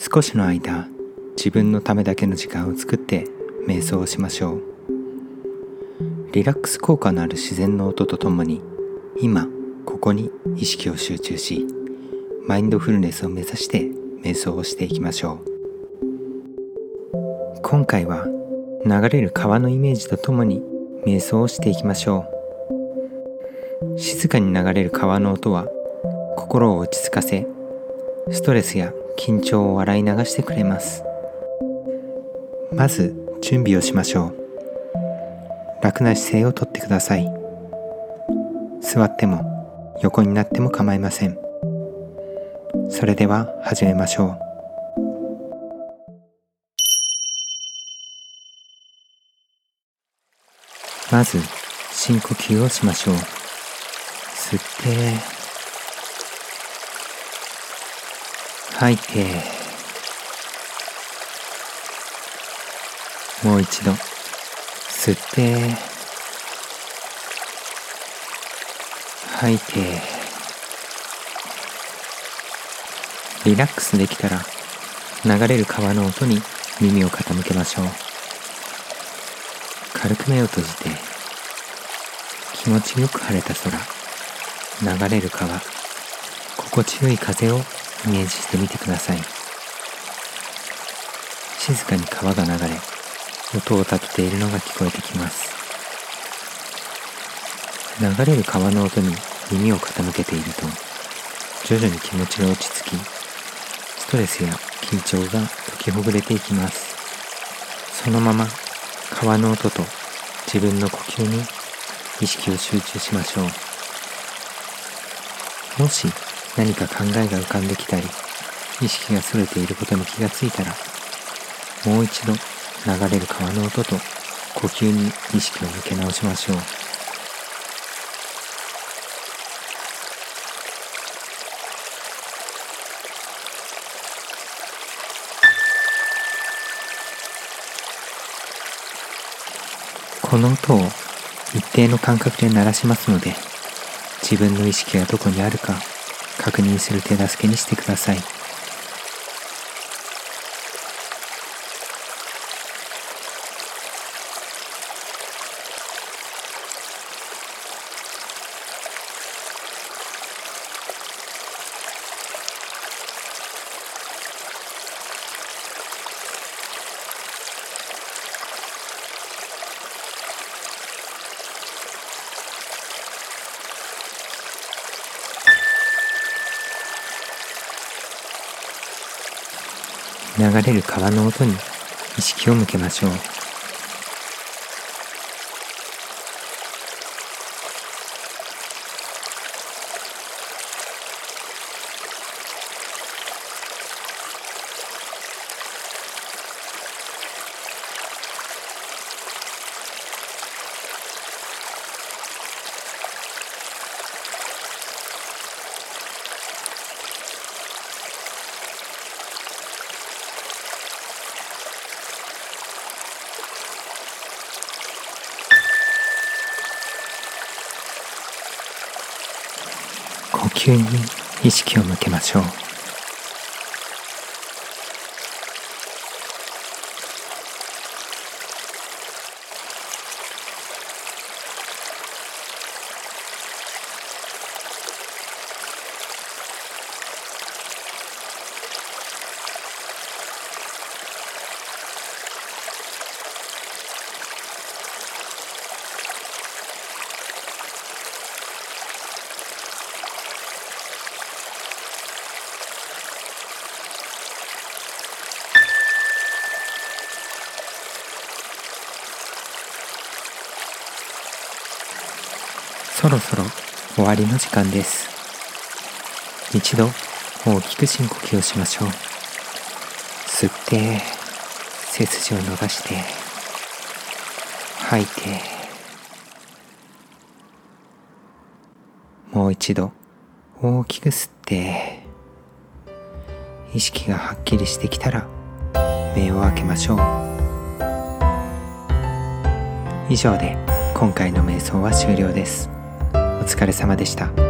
少しの間自分のためだけの時間を作って瞑想をしましょう。リラックス効果のある自然の音とともに今ここに意識を集中しマインドフルネスを目指して瞑想をしていきましょう。今回は流れる川のイメージとともに瞑想をしていきましょう。静かに流れる川の音は心を落ち着かせストレスや緊張を笑い流してくれます。まず準備をしましょう。楽な姿勢をとってください。座っても横になっても構いません。それでは始めましょう。まず深呼吸をしましょう。吸って吐いてもう一度。吸って。吐いてリラックスできたら流れる川の音に耳を傾けましょう。軽く目を閉じて。気持ちよく晴れた空。流れる川。心地よい風をイメージしてみてください。静かに川が流れ音を立てているのが聞こえてきます。流れる川の音に耳を傾けていると徐々に気持ちが落ち着きストレスや緊張が解きほぐれていきます。そのまま川の音と自分の呼吸に意識を集中しましょう。もし何か考えが浮かんできたり意識がそれていることに気がついたらもう一度流れる川の音と呼吸に意識を向け直しましょう。この音を一定の間隔で鳴らしますので自分の意識がどこにあるか確認する手助けにしてください。流れる川の音に意識を向けましょう。球に意識を向けましょう。そろそろ終わりの時間です。一度大きく深呼吸をしましょう。吸って背筋を伸ばして吐いてもう一度大きく吸って意識がはっきりしてきたら目を開けましょう。以上で今回の瞑想は終了です。お疲れ様でした。